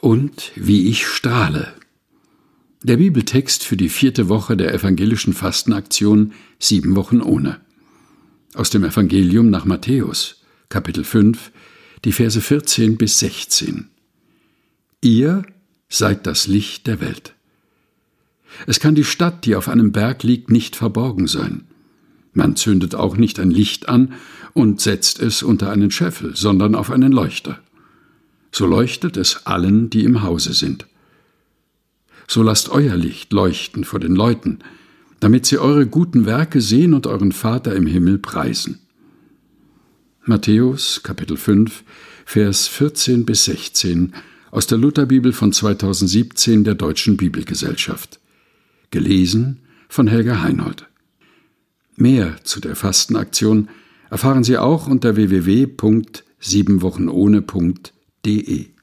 und wie ich strahle. Der Bibeltext für die vierte Woche der evangelischen Fastenaktion Sieben Wochen ohne. Aus dem Evangelium nach Matthäus, Kapitel 5, die Verse 14 bis 16. Ihr seid das Licht der Welt. Es kann die Stadt, die auf einem Berg liegt, nicht verborgen sein. Man zündet auch nicht ein Licht an und setzt es unter einen Scheffel, sondern auf einen Leuchter. So leuchtet es allen, die im Hause sind. So lasst euer Licht leuchten vor den Leuten, damit sie eure guten Werke sehen und euren Vater im Himmel preisen. Matthäus Kapitel 5 Vers 14 bis 16 aus der Lutherbibel von 2017 der Deutschen Bibelgesellschaft. Gelesen von Helga Heinold. Mehr zu der Fastenaktion erfahren Sie auch unter www.siebenwochenohne.de. de.